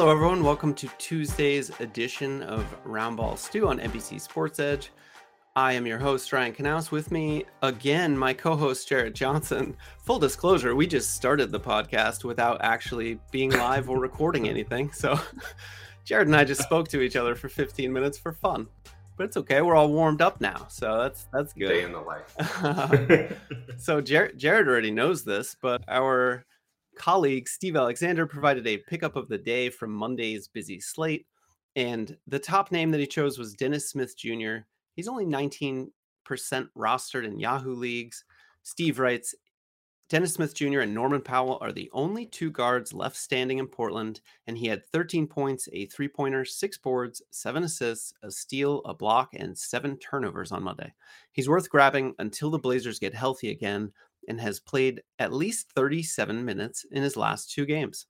Hello, everyone. Welcome to Tuesday's edition of Roundball Stew on NBC Sports Edge. I am your host, Ryan Knaus. With me again, my co host, Jared Johnson. Full disclosure, we just started the podcast without actually being live or recording anything. So, Jared and I just spoke to each other for 15 minutes for fun. But it's okay. We're all warmed up now. So, that's that's good. Day in the life. so, Jared, Jared already knows this, but our colleague Steve Alexander provided a pickup of the day from Monday's busy slate. And the top name that he chose was Dennis Smith Jr. He's only 19% rostered in Yahoo leagues. Steve writes Dennis Smith Jr. and Norman Powell are the only two guards left standing in Portland, and he had 13 points, a three pointer, six boards, seven assists, a steal, a block, and seven turnovers on Monday. He's worth grabbing until the Blazers get healthy again, and has played at least 37 minutes in his last two games.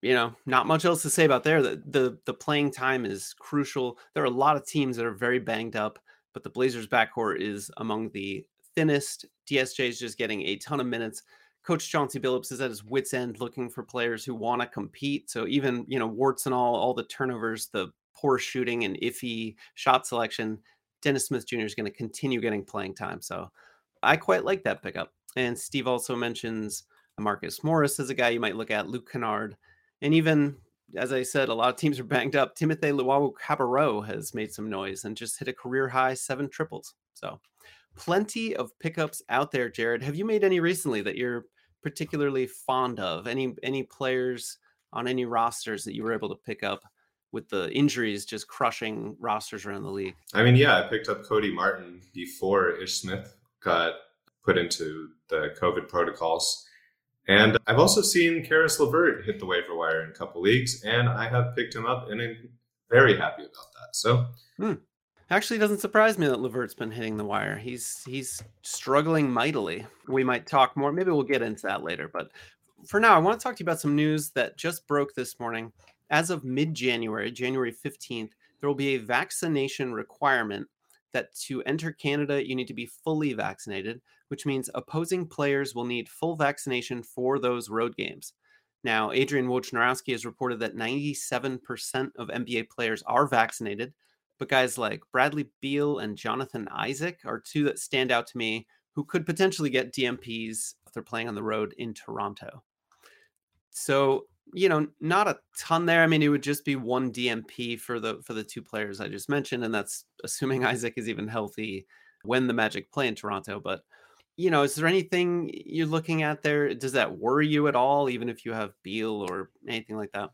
You know, not much else to say about there. The, the the playing time is crucial. There are a lot of teams that are very banged up, but the Blazers backcourt is among the thinnest. DSJ is just getting a ton of minutes. Coach Chauncey Billups is at his wits end looking for players who want to compete. So even, you know, warts and all, all the turnovers, the poor shooting and iffy shot selection, Dennis Smith Jr. is going to continue getting playing time. So I quite like that pickup. And Steve also mentions uh, Marcus Morris as a guy you might look at, Luke Kennard, and even as I said, a lot of teams are banged up. Timothy Luwawu-Cabarrot has made some noise and just hit a career high seven triples. So plenty of pickups out there, Jared. Have you made any recently that you're particularly fond of? Any any players on any rosters that you were able to pick up with the injuries just crushing rosters around the league? I mean, yeah, I picked up Cody Martin before Ish Smith got put into the COVID protocols. And I've also seen Caris LeVert hit the waiver wire in a couple leagues, and I have picked him up, and I'm very happy about that. So, hmm. actually, doesn't surprise me that LeVert's been hitting the wire. He's he's struggling mightily. We might talk more. Maybe we'll get into that later. But for now, I want to talk to you about some news that just broke this morning. As of mid-January, January fifteenth, there will be a vaccination requirement that to enter Canada, you need to be fully vaccinated which means opposing players will need full vaccination for those road games. Now, Adrian Wojnarowski has reported that 97% of NBA players are vaccinated, but guys like Bradley Beal and Jonathan Isaac are two that stand out to me who could potentially get DNPs if they're playing on the road in Toronto. So, you know, not a ton there. I mean, it would just be one DNP for the for the two players I just mentioned, and that's assuming Isaac is even healthy when the Magic play in Toronto. But you know, is there anything you're looking at there? Does that worry you at all, even if you have Beal or anything like that?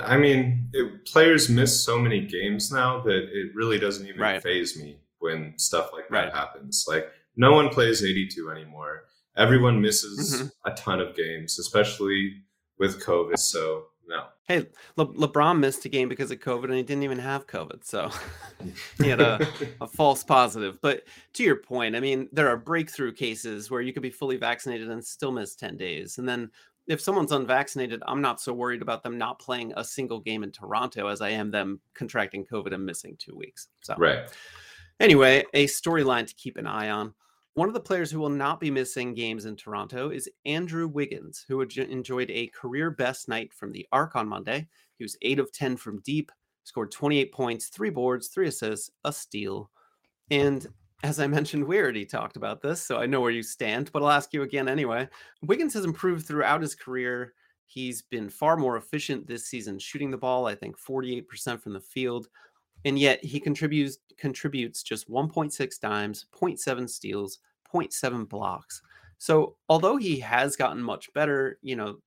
I mean, it, players miss so many games now that it really doesn't even right. faze me when stuff like that right. happens. Like, no one plays 82 anymore. Everyone misses mm-hmm. a ton of games, especially with COVID. So no. Hey, Le- LeBron missed a game because of COVID, and he didn't even have COVID, so he had a, a, false positive. But to your point, I mean, there are breakthrough cases where you could be fully vaccinated and still miss ten days, and then if someone's unvaccinated, I'm not so worried about them not playing a single game in Toronto as I am them contracting COVID and missing two weeks. So right. Anyway, a storyline to keep an eye on. One of the players who will not be missing games in Toronto is Andrew Wiggins, who enjoyed a career best night from the arc on Monday. He was 8 of 10 from deep, scored 28 points, three boards, three assists, a steal. And as I mentioned, we already talked about this, so I know where you stand, but I'll ask you again anyway. Wiggins has improved throughout his career. He's been far more efficient this season shooting the ball, I think 48% from the field, and yet he contributes contributes just 1.6 dimes, 0.7 steals, 0.7 blocks. So although he has gotten much better, you know,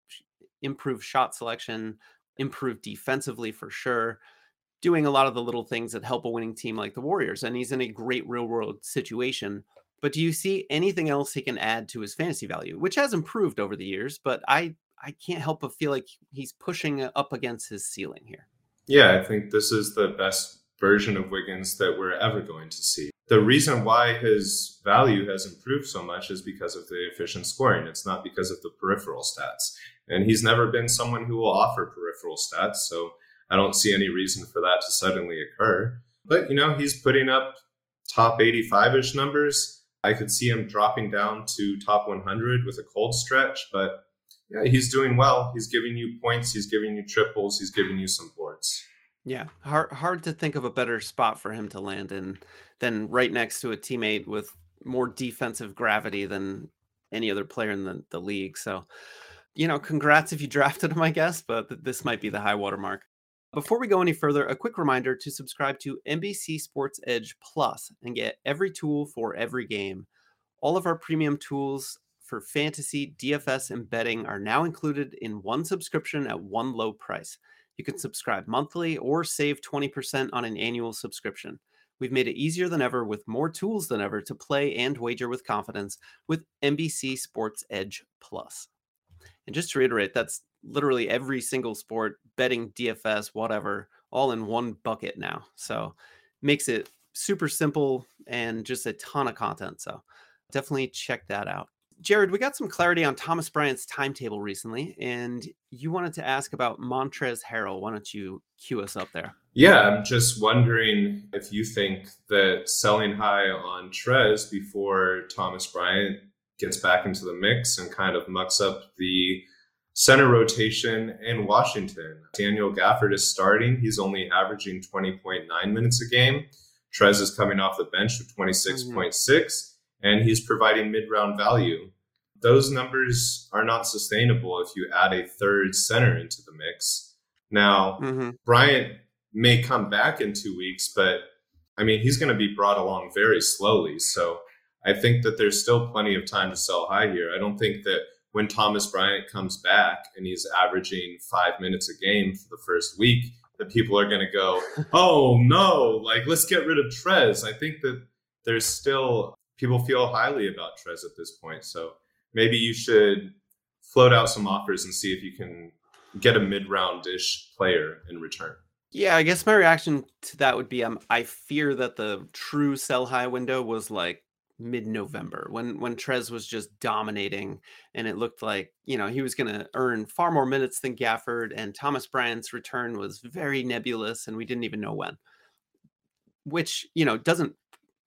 improved shot selection, improved defensively for sure. doing a lot of the little things that help a winning team like the Warriors. And he's in a great real world situation. But do you see anything else he can add to his fantasy value, which has improved over the years? But I, I can't help but feel like he's pushing up against his ceiling here. Yeah, I think this is the best version of Wiggins that we're ever going to see. The reason why his value has improved so much is because of the efficient scoring. It's not because of the peripheral stats. And he's never been someone who will offer peripheral stats. So I don't see any reason for that to suddenly occur. But, you know, he's putting up top 85 ish numbers. I could see him dropping down to top 100 with a cold stretch, but yeah, he's doing well. He's giving you points, he's giving you triples, he's giving you some boards. Yeah, hard hard to think of a better spot for him to land in than right next to a teammate with more defensive gravity than any other player in the, the league. So, you know, congrats if you drafted him, I guess, but this might be the high water mark. Before we go any further, a quick reminder to subscribe to NBC Sports Edge Plus and get every tool for every game. All of our premium tools for fantasy, DFS, and betting are now included in one subscription at one low price. You can subscribe monthly or save 20% on an annual subscription. We've made it easier than ever with more tools than ever to play and wager with confidence with NBC Sports Edge Plus. And just to reiterate, that's literally every single sport, betting, DFS, whatever, all in one bucket now. So makes it super simple and just a ton of content. So definitely check that out. Jared, we got some clarity on Thomas Bryant's timetable recently, and you wanted to ask about Montrezl Harrell. Why don't you cue us up there? Yeah, I'm just wondering if you think that selling high on Trez before Thomas Bryant gets back into the mix and kind of mucks up the center rotation in Washington. Daniel Gafford is starting. He's only averaging 20.9 minutes a game. Trez is coming off the bench with 26.6, mm-hmm. And he's providing mid round value. Those numbers are not sustainable if you add a third center into the mix. Now, mm-hmm. Bryant may come back in two weeks, but I mean, he's going to be brought along very slowly. So I think that there's still plenty of time to sell high here. I don't think that when Thomas Bryant comes back and he's averaging five minutes a game for the first week, that people are going to go, oh no, like let's get rid of Trez. I think that there's still people feel highly about Trez at this point. So maybe you should float out some offers and see if you can get a mid round ish player in return. Yeah, I guess my reaction to that would be um, I fear that the true sell high window was like mid-November when when Trez was just dominating and it looked like you know he was going to earn far more minutes than Gafford and Thomas Bryant's return was very nebulous and we didn't even know when which you know doesn't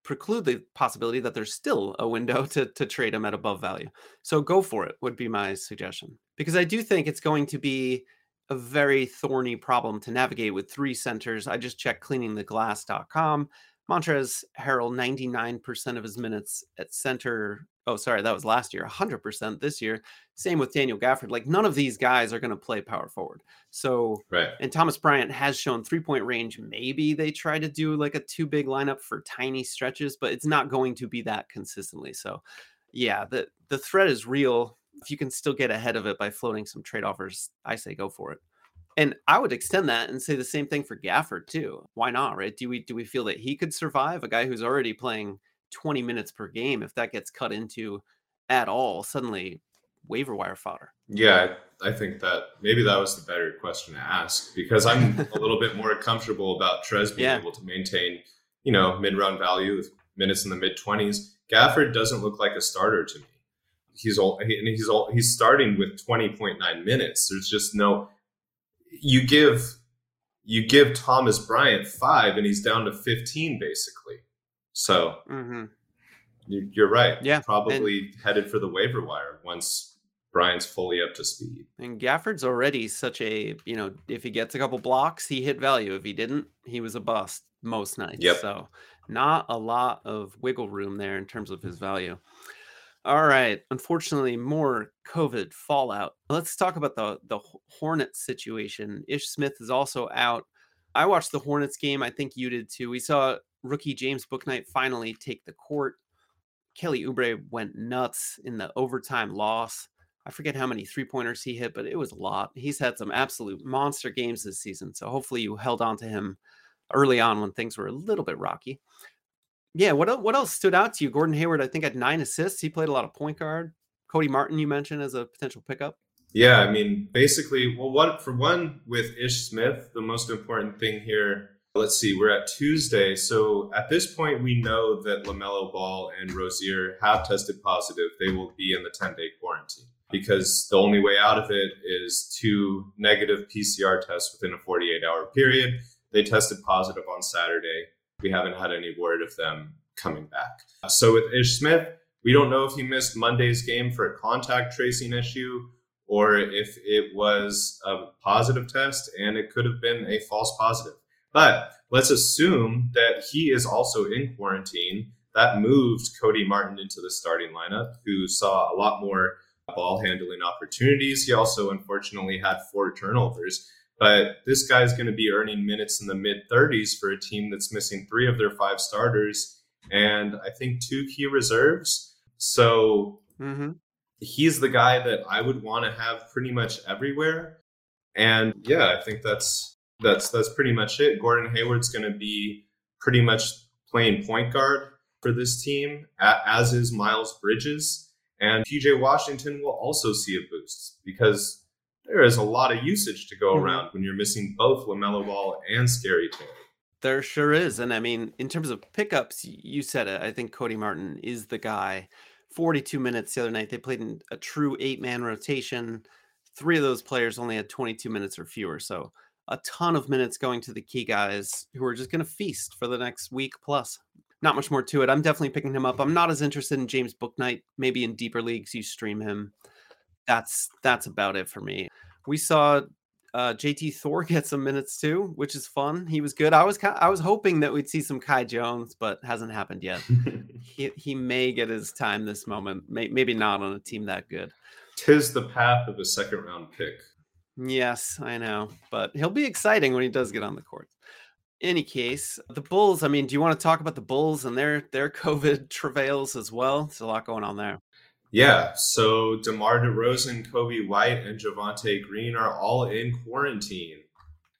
preclude the possibility that there's still a window to to trade him at above value so go for it would be my suggestion because I do think it's going to be a very thorny problem to navigate with three centers. I just checked cleaningtheglass.com Montrezl Harrell, 99% of his minutes at center. Oh, sorry, that was last year, 100% this year. Same with Daniel Gafford. Like, none of these guys are going to play power forward. So, right. And Thomas Bryant has shown three point range. Maybe they try to do like a two big lineup for tiny stretches, but it's not going to be that consistently. So, yeah, the, the threat is real. If you can still get ahead of it by floating some trade offers, I say go for it. And I would extend that and say the same thing for Gafford too. Why not, right? Do we do we feel that he could survive a guy who's already playing 20 minutes per game if that gets cut into at all, suddenly waiver wire fodder? Yeah, I think that maybe that was the better question to ask because I'm a little bit more comfortable about Trez being yeah. able to maintain, you know, mid round value with minutes in the mid 20s. Gafford doesn't look like a starter to me. He's all and he's all he's starting with 20.9 minutes. There's just no you give you give Thomas Bryant five, and he's down to fifteen basically. So mm-hmm. you, are right. Yeah, probably and, headed for the waiver wire once Bryant's fully up to speed. And Gafford's already such a you know if he gets a couple blocks, he hit value. If he didn't, he was a bust most nights. Yep. So not a lot of wiggle room there in terms of his value. All right. Unfortunately, more COVID fallout. Let's talk about the the Hornets situation. Ish Smith is also out. I watched the Hornets game. I think you did too. We saw rookie James Bouknight finally take the court. Kelly Oubre went nuts in the overtime loss. I forget how many three pointers he hit, but it was a lot. He's had some absolute monster games this season. So hopefully you held on to him early on when things were a little bit rocky. Yeah, what what else stood out to you? Gordon Hayward, I think, had nine assists. He played a lot of point guard. Cody Martin, you mentioned as a potential pickup. Yeah, I mean, basically, well, one for one with Ish Smith, the most important thing here. Let's see, we're at Tuesday, so at this point, we know that Lamelo Ball and Rozier have tested positive. They will be in the ten day quarantine because the only way out of it is two negative PCR tests within a 48 hour period. They tested positive on Saturday. We haven't had any word of them coming back. So with Ish Smith, we don't know if he missed Monday's game for a contact tracing issue or if it was a positive test and it could have been a false positive. But let's assume that he is also in quarantine. That moved Cody Martin into the starting lineup, who saw a lot more ball handling opportunities. He also, unfortunately, had four turnovers. But this guy's going to be earning minutes in the mid 30s for a team that's missing three of their five starters and I think two key reserves. So mm-hmm. he's the guy that I would want to have pretty much everywhere. And yeah, I think that's that's that's pretty much it. Gordon Hayward's going to be pretty much playing point guard for this team, as is Miles Bridges. And PJ Washington will also see a boost because there is a lot of usage to go mm-hmm. around when you're missing both LaMelo Ball and Scary Terry. There sure is. And I mean, in terms of pickups, you said it. I think Cody Martin is the guy. 42 minutes the other night. They played in a true eight man rotation. Three of those players only had 22 minutes or fewer. So a ton of minutes going to the key guys who are just going to feast for the next week plus. Not much more to it. I'm definitely picking him up. I'm not as interested in James Bouknight. Maybe in deeper leagues you stream him. That's that's about it for me. We saw uh, JT Thor get some minutes too, which is fun. He was good. I was I was hoping that we'd see some Kai Jones, but hasn't happened yet. he he may get his time this moment. May, maybe not on a team that good. Tis the path of a second round pick. Yes, I know, but he'll be exciting when he does get on the court. Any case, the Bulls. I mean, do you want to talk about the Bulls and their their COVID travails as well? There's a lot going on there. Yeah, so DeMar DeRozan, Coby White, and Javonte Green are all in quarantine.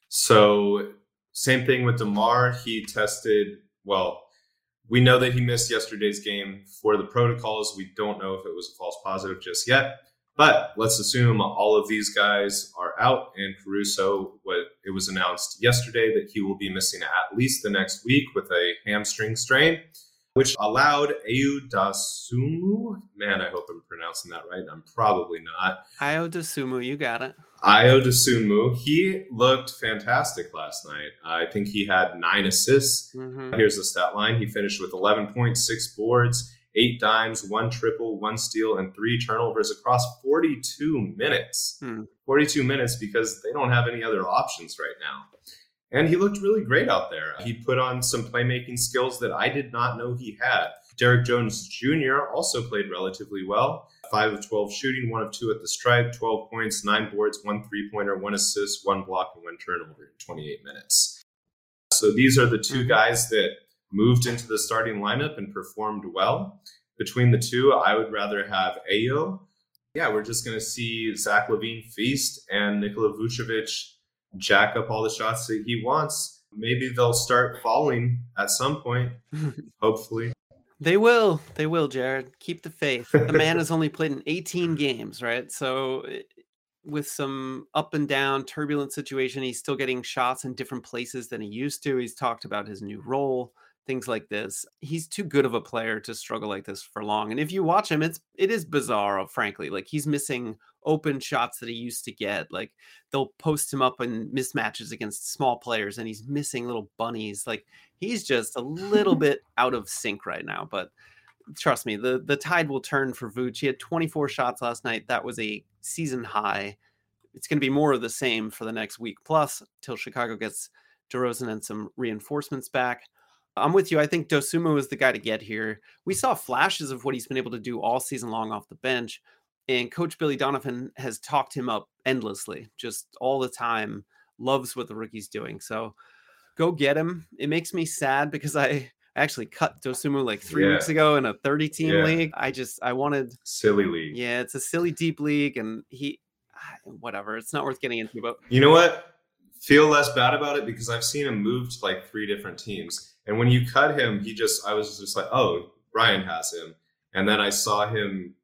So same thing with DeMar. He tested well. We know that he missed yesterday's game for the protocols. We don't know if it was a false positive just yet. But let's assume all of these guys are out, and Caruso, what it was announced yesterday that he will be missing at least the next week with a hamstring strain which allowed Ayo Dosunmu. Man, I hope I'm pronouncing that right. I'm probably not. Ayo Dosunmu, you got it. Ayo Dosunmu. He looked fantastic last night. I think he had nine assists. Mm-hmm. Here's the stat line. He finished with 11.6 boards, eight dimes, one triple, one steal, and three turnovers across 42 minutes. Hmm. 42 minutes because they don't have any other options right now. And he looked really great out there. He put on some playmaking skills that I did not know he had. Derrick Jones Jr. also played relatively well. 5 of 12 shooting, 1 of 2 at the stripe, 12 points, 9 boards, 1 three pointer, 1 assist, 1 block, and 1 turnover in 28 minutes. So these are the 2 mm-hmm. guys that moved into the starting lineup and performed well. Between the two, I would rather have Ayo. Yeah, we're just going to see Zach LaVine feast and Nikola Vucevic jack up all the shots that he wants. Maybe they'll start falling at some point, hopefully. They will. They will, Jared. Keep the faith. The man has only played in 18 games, right? So, with some up and down, turbulent situation, he's still getting shots in different places than he used to. He's talked about his new role things like this. He's too good of a player to struggle like this for long. And if you watch him, it's it is bizarre, uh, frankly. Like he's missing open shots that he used to get. Like they'll post him up in mismatches against small players and he's missing little bunnies. Like he's just a little bit out of sync right now. But trust me, the the tide will turn for Vooch. He had 24 shots last night. That was a season high. It's going to be more of the same for the next week plus till Chicago gets DeRozan and some reinforcements back. I'm with you. I think Dosunmu is the guy to get here. We saw flashes of what he's been able to do all season long off the bench. And Coach Billy Donovan has talked him up endlessly, just all the time. Loves what the rookie's doing. So go get him. It makes me sad because I actually cut Dosunmu like three yeah. weeks ago in a 30 team yeah. league. I just I wanted silly league. Yeah, it's a silly deep league, and he ah, whatever. It's not worth getting into. But you know what? Feel less bad about it because I've seen him move to like three different teams. And when you cut him, he just, I was just like, oh, Ryan has him. And then I saw him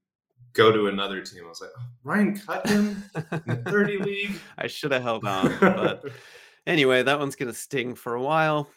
go to another team. I was like, oh, Ryan cut him in the 30 league. I should have held on. But anyway, that one's going to sting for a while.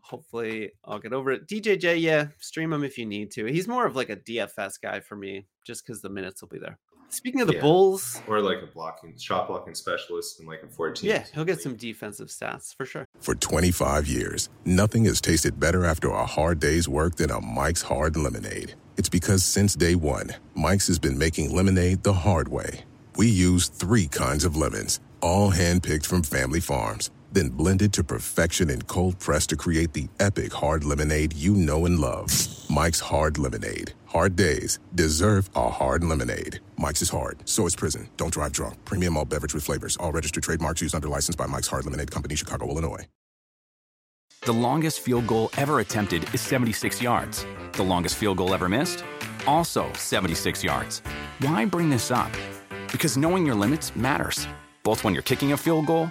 Hopefully, I'll get over it. DJJ, yeah, stream him if you need to. He's more of like a DFS guy for me, just because the minutes will be there. Speaking of the Yeah. Bulls, or like a blocking, shot blocking specialist in like a 14. yeah, he'll get some defensive stats for sure. For 25 years, nothing has tasted better after a hard day's work than a Mike's Hard Lemonade. It's because since day one, Mike's has been making lemonade the hard way. We use three kinds of lemons, all handpicked from family farms, then blended to perfection and cold pressed to create the epic hard lemonade you know and love. Mike's Hard Lemonade. Hard days deserve a hard lemonade. Mike's is hard, so is prison. Don't drive drunk. Premium all beverage with flavors. All registered trademarks used under license by Mike's Hard Lemonade Company, Chicago, Illinois. The longest field goal ever attempted is 76 yards. The longest field goal ever missed? Also 76 yards. Why bring this up? Because knowing your limits matters, both when you're kicking a field goal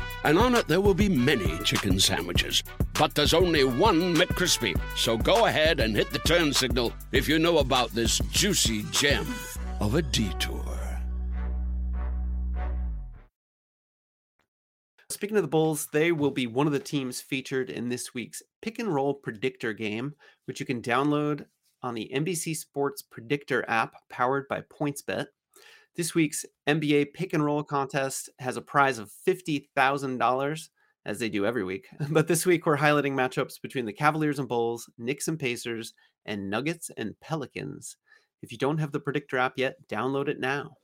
and on it there will be many chicken sandwiches. But there's only one McCrispy. So go ahead and hit the turn signal if you know about this juicy gem of a detour. Speaking of the Bulls, they will be one of the teams featured in this week's pick and roll predictor game, which you can download on the NBC Sports Predictor app powered by PointsBet. This week's NBA pick and roll contest has a prize of $50,000, as they do every week. But this week, we're highlighting matchups between the Cavaliers and Bulls, Knicks and Pacers, and Nuggets and Pelicans. If you don't have the Predictor app yet, download it now.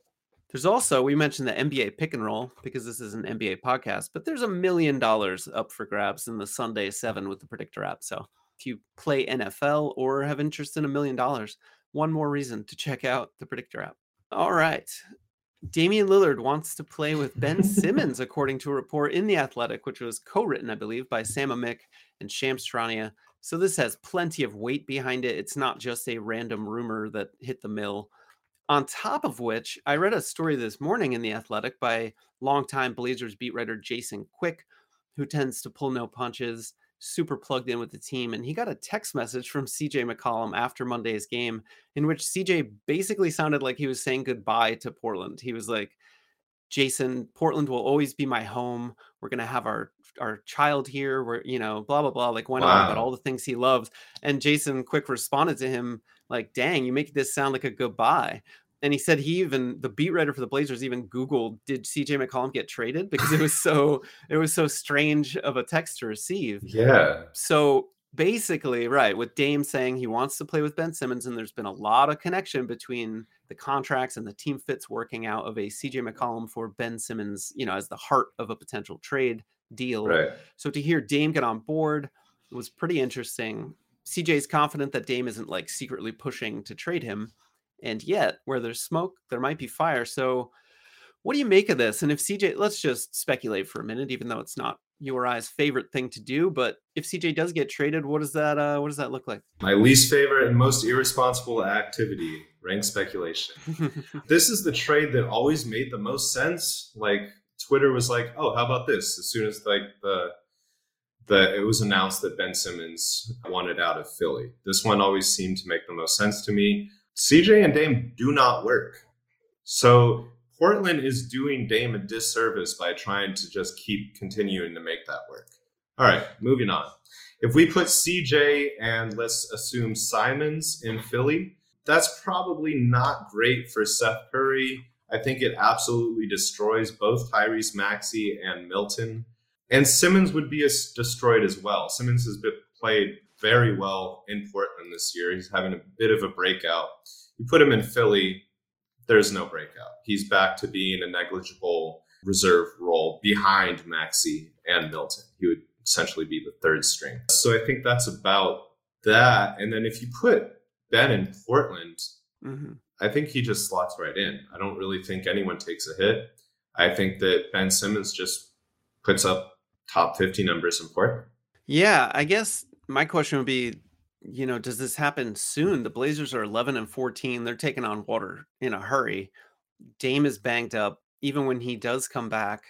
There's also, we mentioned the NBA pick and roll because this is an NBA podcast, but there's a million dollars up for grabs in the Sunday seven with the Predictor app. So if you play NFL or have interest in a million dollars, one more reason to check out the Predictor app. All right. Damian Lillard wants to play with Ben Simmons, according to a report in The Athletic, which was co written, I believe, by Sam Amick and Shams Charania. So this has plenty of weight behind it. It's not just a random rumor that hit the mill. On top of which, I read a story this morning in The Athletic by longtime Blazers beat writer Jason Quick, who tends to pull no punches, super plugged in with the team. And he got a text message from CJ McCollum after Monday's game, in which CJ basically sounded like he was saying goodbye to Portland. He was like, Jason, Portland will always be my home. We're gonna have our our child here. We're you know blah blah blah. Like went on about all the things he loves. And Jason Quick responded to him like, "Dang, you make this sound like a goodbye." And he said he even the beat writer for the Blazers even Googled, "Did CJ McCollum get traded?" Because it was so it was so strange of a text to receive. Yeah. So basically, right, with Dame saying he wants to play with Ben Simmons, and there's been a lot of connection between the contracts and the team fits working out of a CJ McCollum for Ben Simmons, you know, as the heart of a potential trade deal. Right. So to hear Dame get on board was pretty interesting. CJ's confident that Dame isn't like secretly pushing to trade him. And yet, where there's smoke, there might be fire. So what do you make of this? And if CJ, let's just speculate for a minute, even though it's not you or I's favorite thing to do. But if CJ does get traded, what does that uh what does that look like? My least favorite and most irresponsible activity, rank speculation. this is the trade that always made the most sense. Like Twitter was like, "Oh, how about this?" As soon as like the the it was announced that Ben Simmons wanted out of Philly. This one always seemed to make the most sense to me. CJ and Dame do not work. So Portland is doing Dame a disservice by trying to just keep continuing to make that work. All right, moving on. If we put CJ and let's assume Simons in Philly, that's probably not great for Seth Curry. I think it absolutely destroys both Tyrese Maxey and Milton. And Simons would be destroyed as well. Simons has been played very well in Portland this year. He's having a bit of a breakout. You put him in Philly, there's no breakout. He's back to being a negligible reserve role behind Maxey and Milton. He would essentially be the third string. So I think that's about that. And then if you put Ben in Portland, Mhm. I think he just slots right in. I don't really think anyone takes a hit. I think that Ben Simmons just puts up top 50 numbers in Portland. Yeah, I guess my question would be, you know, does this happen soon? The Blazers are 11 and 14. They're taking on water in a hurry. Dame is banged up. Even when he does come back,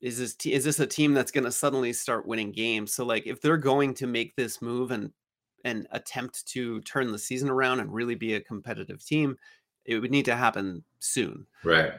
is this is this a team that's going to suddenly start winning games? So like if they're going to make this move and and attempt to turn the season around and really be a competitive team, it would need to happen soon. Right.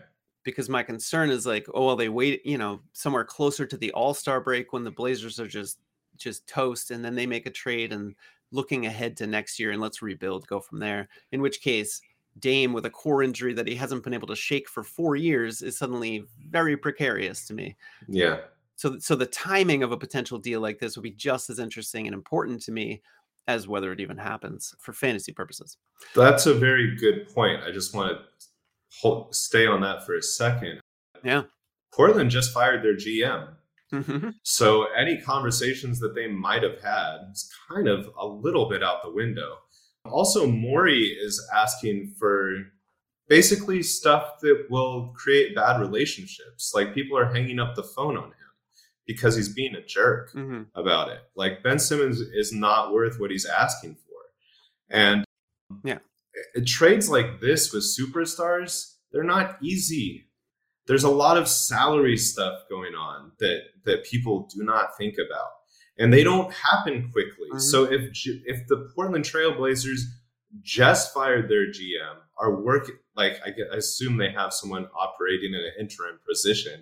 Because my concern is like, oh well, they wait, you know, somewhere closer to the All Star break when the Blazers are just just toast, and then they make a trade and looking ahead to next year and let's rebuild, go from there. In which case, Dame with a core injury that he hasn't been able to shake for four years is suddenly very precarious to me. Yeah. So, so the timing of a potential deal like this would be just as interesting and important to me as whether it even happens for fantasy purposes. That's a very good point. I just want to hold, stay on that for a second. Yeah. Portland just fired their GM. Mm-hmm. So any conversations that they might have had is kind of a little bit out the window. Also, Morey is asking for basically stuff that will create bad relationships. Like people are hanging up the phone on him because he's being a jerk Mm-hmm. about it. Like Ben Simmons is not worth what he's asking for. And Yeah. it- trades like this with superstars, they're not easy. There's a lot of salary stuff going on that that people do not think about. And they don't happen quickly. Mhm. So if if the Portland Trailblazers just fired their GM, are working like I, get, I assume they have someone operating in an interim position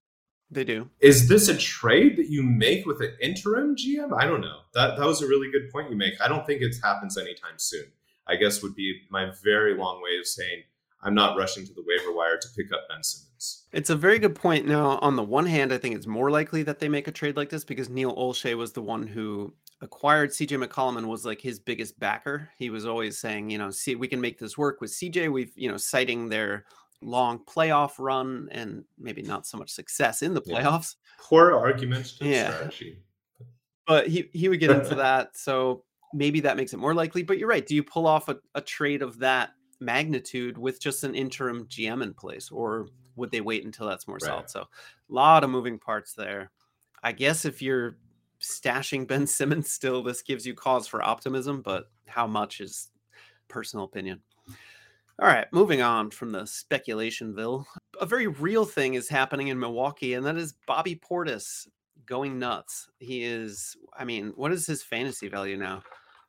They do. is this a trade that you make with an interim GM? I don't know. That that was a really good point you make. I don't think it happens anytime soon. I guess would be my very long way of saying I'm not rushing to the waiver wire to pick up Ben Simmons. It's a very good point. Now, on the one hand, I think it's more likely that they make a trade like this because Neil Olshey was the one who acquired CJ McCollum and was like his biggest backer. He was always saying, you know, see, we can make this work with CJ. We've, you know, citing their long playoff run and maybe not so much success in the Yeah. playoffs. Poor argumentative Yeah. strategy. But he he would get into that. So maybe that makes it more likely. But you're right. Do you pull off a, a trade of that magnitude with just an interim GM in place, or would they wait until that's more Right. solid? So a lot of moving parts there. I guess if you're stashing Ben Simmons still, this gives you cause for optimism, but how much is personal opinion. All right, moving on from the speculationville. A very real thing is happening in Milwaukee, and that is Bobby Portis going nuts. He is, I mean, what is his fantasy value now?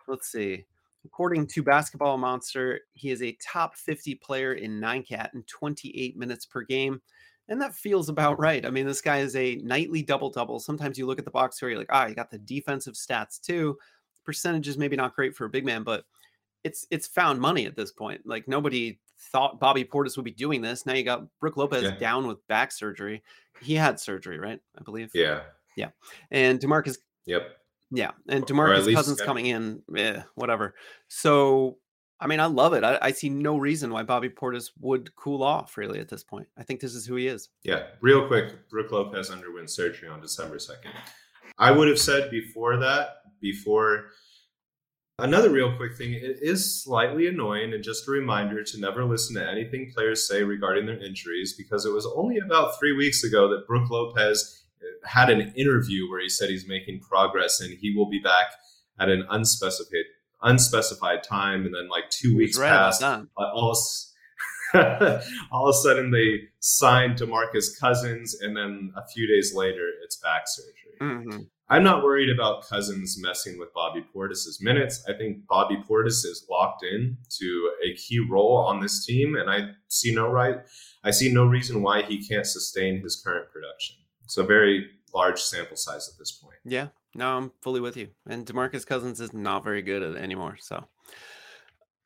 Let's see. According to Basketball Monster, he is a top 50 player in 9cat in 28 minutes per game. And that feels about right. I mean, this guy is a nightly double double. Sometimes you look at the box score, you're like, ah, you got the defensive stats too. Percentage is maybe not great for a big man, but it's it's found money at this point. Like nobody thought Bobby Portis would be doing this. Now you got Brook Lopez Yeah. down with back surgery. He had surgery, right? I believe. Yeah. Yeah. And Demarcus Yep. Yeah, and Demarcus Cousins got- coming in, eh, whatever. So, I mean, I love it. I, I see no reason why Bobby Portis would cool off really at this point. I think this is who he is. Yeah, real quick, Brook Lopez underwent surgery on December 2nd. I would have said before that, before another real quick thing, it is slightly annoying and just a reminder to never listen to anything players say regarding their injuries because it was only about three weeks ago that Brook Lopez had an interview where he said he's making progress and he will be back at an unspecified unspecified time and then like two weeks right passed all, of all of a sudden they signed Demarcus Cousins, and then a few days later it's back surgery. Mhm. I'm not worried about Cousins messing with Bobby Portis's minutes. I think Bobby Portis is locked in to a key role on this team, and I see no right. I see no reason why he can't sustain his current production. It's a very large sample size at this point. Yeah, no, I'm fully with you. And Demarcus Cousins is not very good at anymore. So,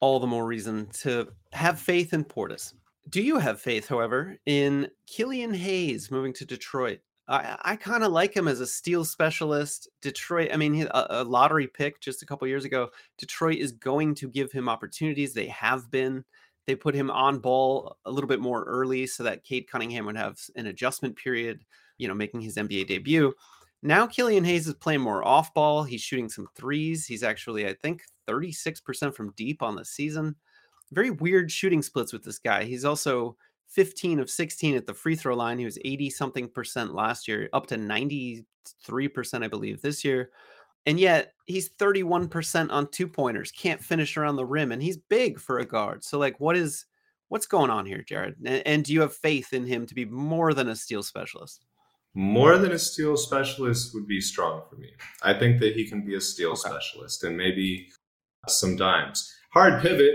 all the more reason to have faith in Portis. Do you have faith, however, in Killian Hayes moving to Detroit? I, I kind of like him as a steal specialist. Detroit, I mean, a, a lottery pick just a couple years ago. Detroit is going to give him opportunities. They have been. They put him on ball a little bit more early so that Cade Cunningham would have an adjustment period, you know, making his NBA debut. Now Killian Hayes is playing more off ball. He's shooting some threes. He's actually, I think, 36% from deep on the season. very weird shooting splits with this guy. He's also 15 of 16 at the free throw line. He was 80 something percent last year, up to 93%, I believe, this year. And yet he's 31% on two pointers, can't finish around the rim, and he's big for a guard. So, like, what is what's going on here, Jared? And, and do you have faith in him to be more than a steal specialist? More than a steal specialist would be strong for me. I think that he can be a steal okay. specialist and maybe some dimes. Hard pivot.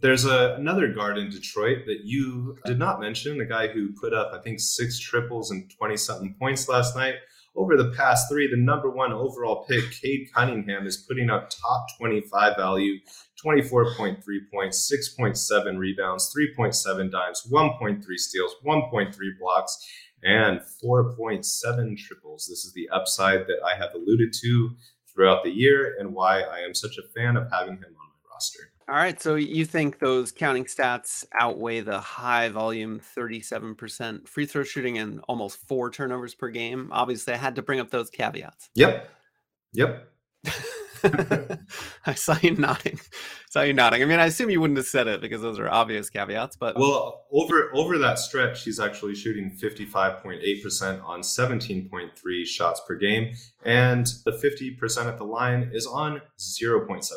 There's a, another guard in Detroit that you did not mention, the guy who put up, I think, six triples and 20 something points last night over the past three, the number one overall pick, Cade Cunningham, is putting up top 25 value, 24.3 points, 6.7 rebounds, 3.7 dimes, 1.3 steals, 1.3 blocks, and 4.7 triples. This is the upside that I have alluded to throughout the year and why I am such a fan of having him on my roster. All right. So you think those counting stats outweigh the high volume 37% free throw shooting and almost four turnovers per game? Obviously, I had to bring up those caveats. Yep. Yep. I saw you nodding. saw you nodding. I mean, I assume you wouldn't have said it because those are obvious caveats, but well, over over that stretch, he's actually shooting 55.8% on 17.3 shots per game, and the 50% at the line is on 0.7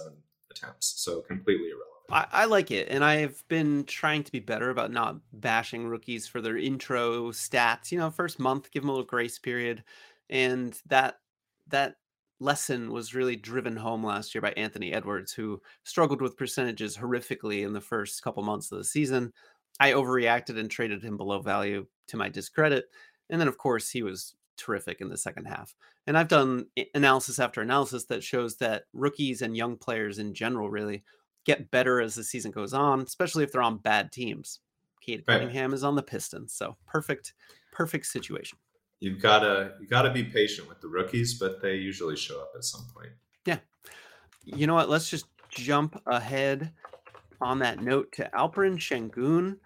attempts. So completely irrelevant. I, I, like it, and I've been trying to be better about not bashing rookies for their intro stats. You know, first month, give them a little grace period, and that that lesson was really driven home last year by Anthony Edwards, who struggled with percentages horrifically in the first couple months of the season. I overreacted and traded him below value to my discredit, and then of course he was terrific in the second half. And I've done analysis after analysis that shows that rookies and young players in general really get better as the season goes on, especially if they're on bad teams. Cade right. Cunningham is on the Pistons, so perfect, perfect situation. You've gotta you gotta be patient with the rookies, but they usually show up at some point. Yeah. You know what? Let's just jump ahead on that note to Alperen Sengun.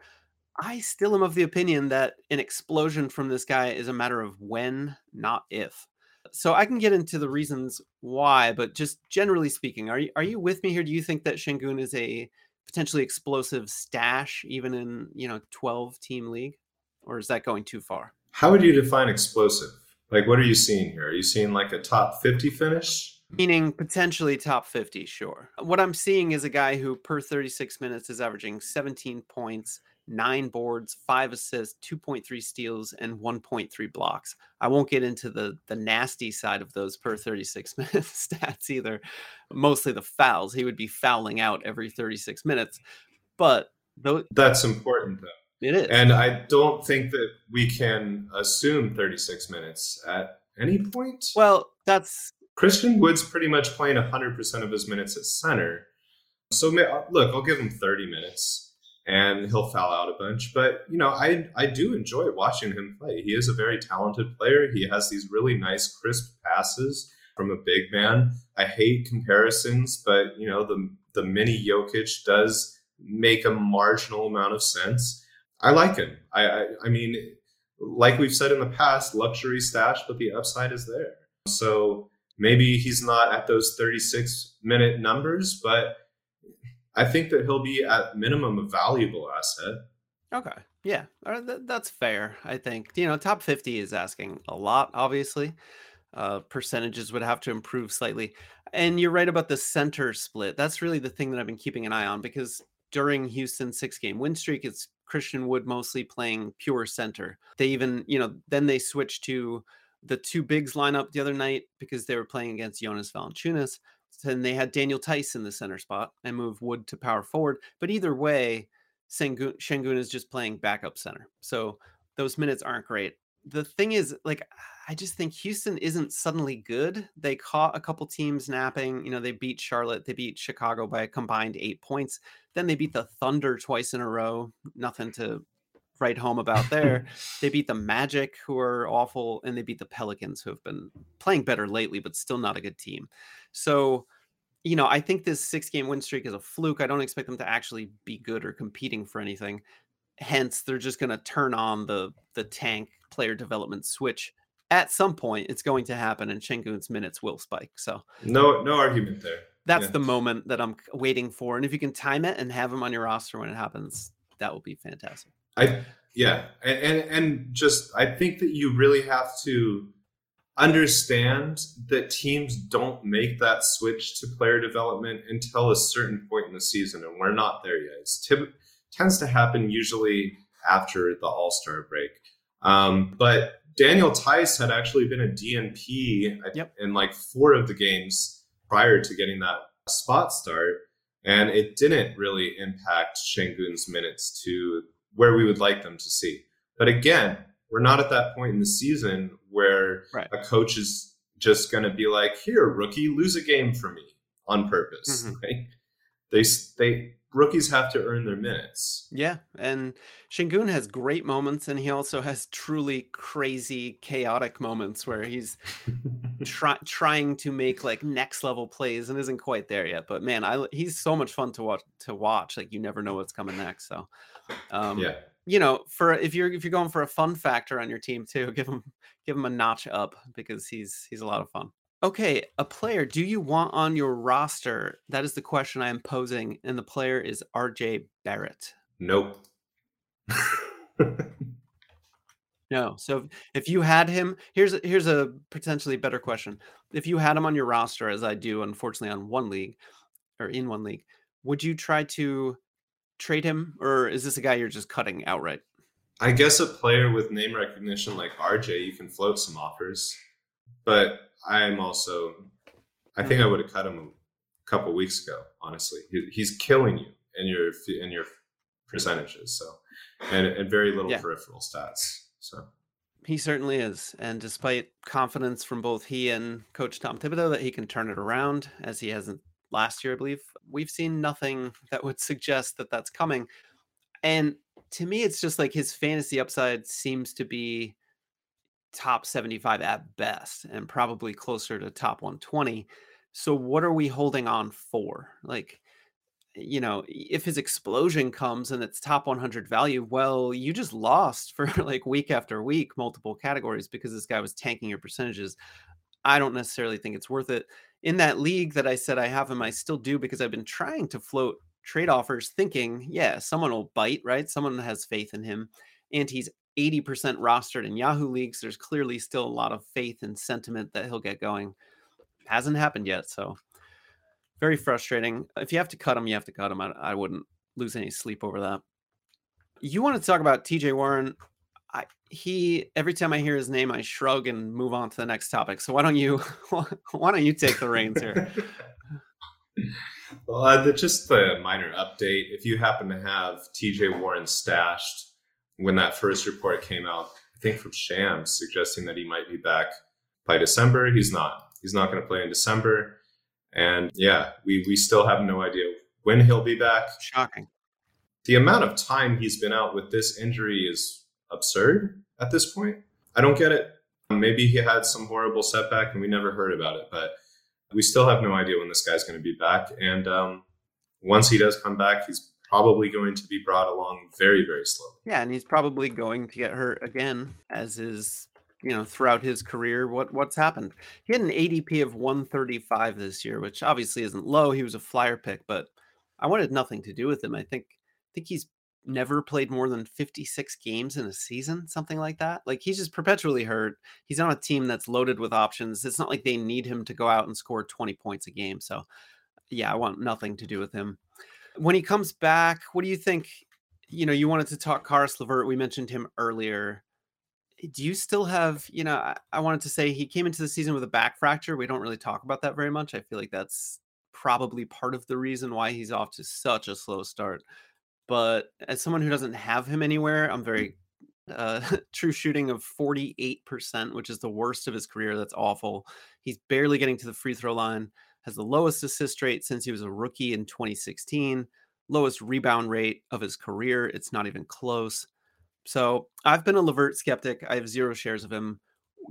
I still am of the opinion that an explosion from this guy is a matter of when, not if. So I can get into the reasons why, but just generally speaking, are you are you with me here? Do you think that Sengun is a potentially explosive stash even in, you know, 12 team league? Or is that going too far? How would you define explosive? Like what are you seeing here? Are you seeing like a top 50 finish? Meaning potentially top 50, sure. What I'm seeing is a guy who per 36 minutes is averaging 17 points, nine boards, five assists, 2.3 steals, and 1.3 blocks. I won't get into the the nasty side of those per 36 minutes stats either. Mostly the fouls. He would be fouling out every 36 minutes. But though that's important though. It is. And I don't think that we can assume 36 minutes at any point. Well, that's Christian Wood's pretty much playing 100% of his minutes at center. So uh, look, I'll give him 30 minutes and he'll foul out a bunch. But you know, I I do enjoy watching him play. He is a very talented player. He has these really nice, crisp passes from a big man. I hate comparisons, but you know, the the mini Jokic does make a marginal amount of sense. I like him. I, I, I mean, like we've said in the past, luxury stash, but the upside is there. So maybe he's not at those 36 minute numbers, but I think that he'll be at minimum a valuable asset. Okay. Yeah, that's fair. I think you know top fifty is asking a lot. Obviously, uh, percentages would have to improve slightly. And you're right about the center split. That's really the thing that I've been keeping an eye on because during Houston's six game win streak, it's Christian Wood mostly playing pure center. They even you know then they switched to the two bigs lineup the other night because they were playing against Jonas Valanciunas. Then they had Daniel Theis in the center spot and moved Wood to power forward. But either way, Sengun is just playing backup center. So those minutes aren't great. The thing is, like, I just think Houston isn't suddenly good. They caught a couple teams napping. You know, they beat Charlotte, they beat Chicago by a combined eight points. Then they beat the Thunder twice in a row. Nothing to write home about there. they beat the Magic, who are awful, and they beat the Pelicans, who have been playing better lately, but still not a good team. So, you know, I think this six game win streak is a fluke. I don't expect them to actually be good or competing for anything. Hence, they're just going to turn on the the tank player development switch at some point. It's going to happen, and Sengun's minutes will spike. So, no, no argument there. that's Yeah. the moment that I'm waiting for. And if you can time it and have him on your roster when it happens, that will be fantastic. I yeah, and, and and just I think that you really have to understand that teams don't make that switch to player development until a certain point in the season, and we're not there yet. It's tends to happen usually after the All Star break. Um, but Daniel Tice had actually been a DNP Yep. in like four of the games prior to getting that spot start, and it didn't really impact Shangun's minutes to where we would like them to see. But again, we're not at that point in the season where Right. a coach is just going to be like, "Here, rookie, lose a game for me on purpose." Mhm. Right? They they rookies have to earn their minutes. Yeah, and Shingun has great moments, and he also has truly crazy, chaotic moments where he's try, trying to make like next level plays and isn't quite there yet. But man, I he's so much fun to watch. To watch, like you never know what's coming next. So, um, yeah. you know, for if you're if you're going for a fun factor on your team too, give him give him a notch up because he's he's a lot of fun. Okay, a player do you want on your roster? That is the question I am posing, and the player is RJ Barrett. Nope. No. So if, you had him, here's a, here's a potentially better question. If you had him on your roster, as I do, unfortunately, on one league or in one league, would you try to trade him, or is this a guy you're just cutting outright? I guess a player with name recognition like RJ, you can float some offers, but I'm also, I think I mm-hmm. would have cut him a couple weeks ago. Honestly, he, he's killing you in your in your percentages. So, and, and very little Yeah. peripheral stats. So, He certainly is, and despite confidence from both he and Coach Tom Thibodeau that he can turn it around, as he hasn't last year, I believe, we've seen nothing that would suggest that that's coming. And to me, it's just like his fantasy upside seems to be top 75 at best, and probably closer to top 120. So, what are we holding on for? Like, you know, if his explosion comes and it's top 100 value, well, you just lost for like week after week, multiple categories because this guy was tanking your percentages. I don't necessarily think it's worth it. In that league that I said I have him, I still do because I've been trying to float trade offers thinking, yeah, someone will bite, right? Someone has faith in him. And he's 80% rostered in Yahoo leagues. There's clearly still a lot of faith and sentiment that he'll get going. Hasn't happened yet. So very frustrating. If you have to cut him, you have to cut him. I, I wouldn't lose any sleep over that. You want to talk about TJ Warren? I he every time I hear his name, I shrug and move on to the next topic. So why don't you why don't you take the reins here? well, uh, just the minor update. If you happen to have TJ Warren stashed when that first report came out, I think from Shams suggesting that he might be back by December, he's not. He's not going to play in December. And yeah, we, we still have no idea when he'll be back. Shocking. The amount of time he's been out with this injury is absurd at this point. I don't get it. Maybe he had some horrible setback and we never heard about it, but we still have no idea when this guy's going to be back. And um, once he does come back, he's probably going to be brought along very, very slowly. Yeah, and he's probably going to get hurt again, as is you know throughout his career. What what's happened? He had an ADP of 135 this year, which obviously isn't low. He was a flyer pick, but I wanted nothing to do with him. I think I think he's never played more than 56 games in a season, something like that. Like he's just perpetually hurt. He's on a team that's loaded with options. It's not like they need him to go out and score 20 points a game. So, yeah, I want nothing to do with him. When he comes back, what do you think? You know, you wanted to talk Caris LeVert. We mentioned him earlier. Do you still have, you know, I, I wanted to say he came into the season with a back fracture. We don't really talk about that very much. I feel like that's probably part of the reason why he's off to such a slow start but as someone who doesn't have him anywhere, I'm very uh, true shooting of 48%, which is the worst of his career. That's awful. He's barely getting to the free throw line, has the lowest assist rate since he was a rookie in 2016, lowest rebound rate of his career. It's not even close. So I've been a LeVert skeptic. I have zero shares of him.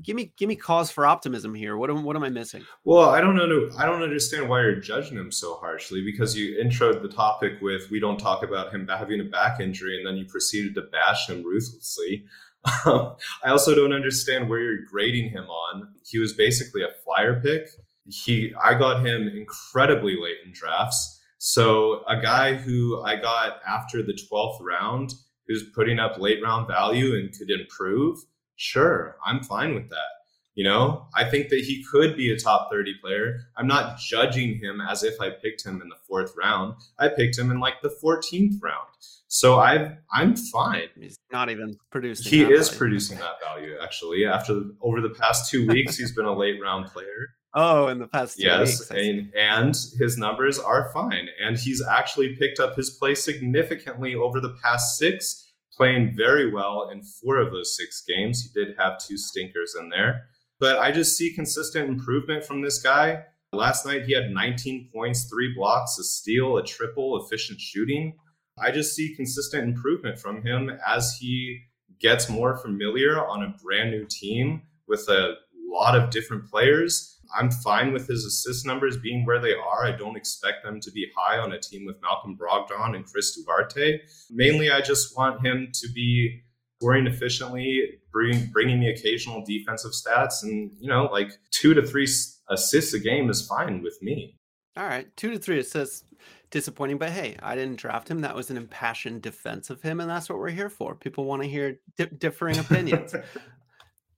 Give me give me cause for optimism here. What am what am I missing? Well, I don't know. I don't understand why you're judging him so harshly because you introed the topic with "we don't talk about him having a back injury," and then you proceeded to bash him ruthlessly. I also don't understand where you're grading him on. He was basically a flyer pick, He I got him incredibly late in drafts. So a guy who I got after the 12th round who's putting up late round value and could improve, sure, I'm fine with that. You know, I think that he could be a top 30 player. I'm not judging him as if I picked him in the fourth round. I picked him in like the 14th round. So I I'm fine. He's not even producing. He is value. producing that value actually. After over the past two weeks, he's been a late round player. Oh, in the past two yes, and, and his numbers are fine. And he's actually picked up his play significantly over the past six, playing very well in four of those six games. He did have two stinkers in there. But I just see consistent improvement from this guy. Last night he had 19 points, three blocks, a steal, a triple, efficient shooting. I just see consistent improvement from him as he gets more familiar on a brand new team with a lot of different players. I'm fine with his assist numbers being where they are. I don't expect them to be high on a team with Malcolm Brogdon and Chris Duarte. Mainly, I just want him to be scoring efficiently, bring, bringing the occasional defensive stats, and you know, like two to three assists a game is fine with me. All right, two to three assists, disappointing, but hey, I didn't draft him. That was an impassioned defense of him, and that's what we're here for. People want to hear di- differing opinions.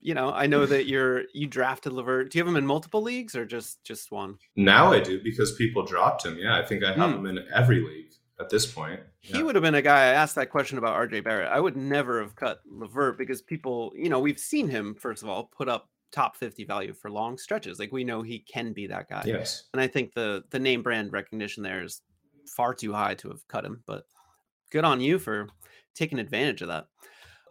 you know, I know that you're you drafted LeVert. Do you have him in multiple leagues or just just one? Now I do because people dropped him. Yeah, I think I have Hmm. him in every league at this point. He would have been a guy I asked that question about RJ Barrett. I would never have cut LeVert because people, you know, we've seen him first of all put up top 50 value for long stretches. Like we know he can be that guy. Yes. And I think the the name brand recognition there is far too high to have cut him, but good on you for taking advantage of that.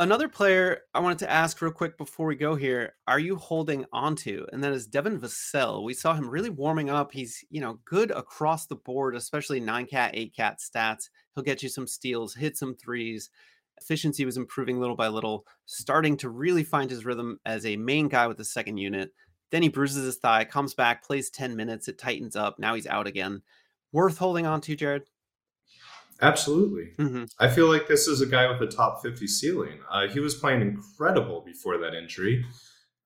Another player I wanted to ask real quick before we go here, are you holding onto? And that is Devin Vassell. We saw him really warming up. He's, you know, good across the board, especially 9 cat, 8 cat stats. He'll get you some steals, hit some threes. Efficiency was improving little by little, starting to really find his rhythm as a main guy with the second unit. Then he bruises his thigh, comes back, plays 10 minutes, it tightens up. Now he's out again. Worth holding on to, Jared? Absolutely. Mm-hmm. I feel like this is a guy with a top 50 ceiling. Uh, he was playing incredible before that injury.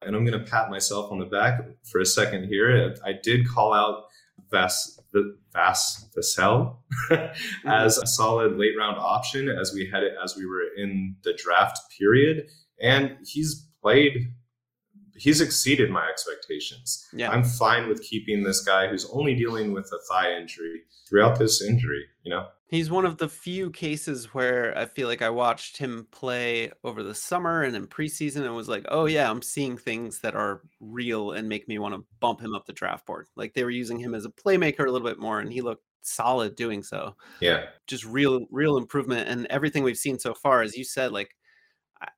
And I'm going to pat myself on the back for a second here. I did call out Vas, Vas Vassell as a solid late round option as we had it as we were in the draft period. And he's played, he's exceeded my expectations. Yeah. I'm fine with keeping this guy who's only dealing with a thigh injury throughout this injury, you know? He's one of the few cases where I feel like I watched him play over the summer and in preseason and was like, oh, yeah, I'm seeing things that are real and make me want to bump him up the draft board. Like they were using him as a playmaker a little bit more and he looked solid doing so. Yeah. Just real, real improvement. And everything we've seen so far, as you said, like,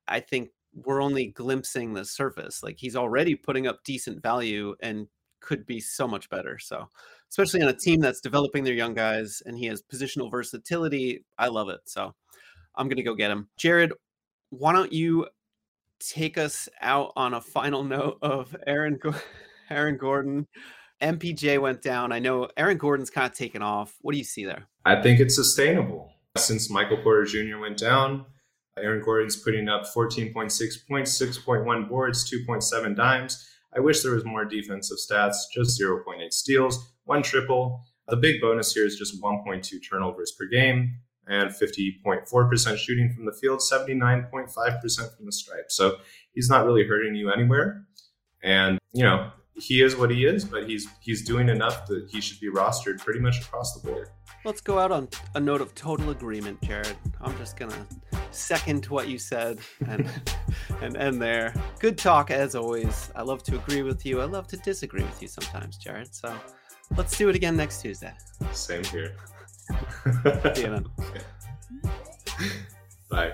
I, think we're only glimpsing the surface. Like he's already putting up decent value and could be so much better. So, especially on a team that's developing their young guys and he has positional versatility, I love it. So, I'm going to go get him. Jared, why don't you take us out on a final note of Aaron Aaron Gordon? MPJ went down. I know Aaron Gordon's kind of taken off. What do you see there? I think it's sustainable. Since Michael Porter Jr. went down, Aaron Gordon's putting up 14.6 points, 6.1 boards, 2.7 dimes. I wish there was more defensive stats, just 0.8 steals, one triple. The big bonus here is just 1.2 turnovers per game and 50.4% shooting from the field, 79.5% from the stripe. So he's not really hurting you anywhere. And, you know, he is what he is, but he's he's doing enough that he should be rostered pretty much across the board. Let's go out on a note of total agreement, Jared. I'm just gonna second what you said and and end there. Good talk as always. I love to agree with you. I love to disagree with you sometimes, Jared. So let's do it again next Tuesday. Same here. See you then. Bye.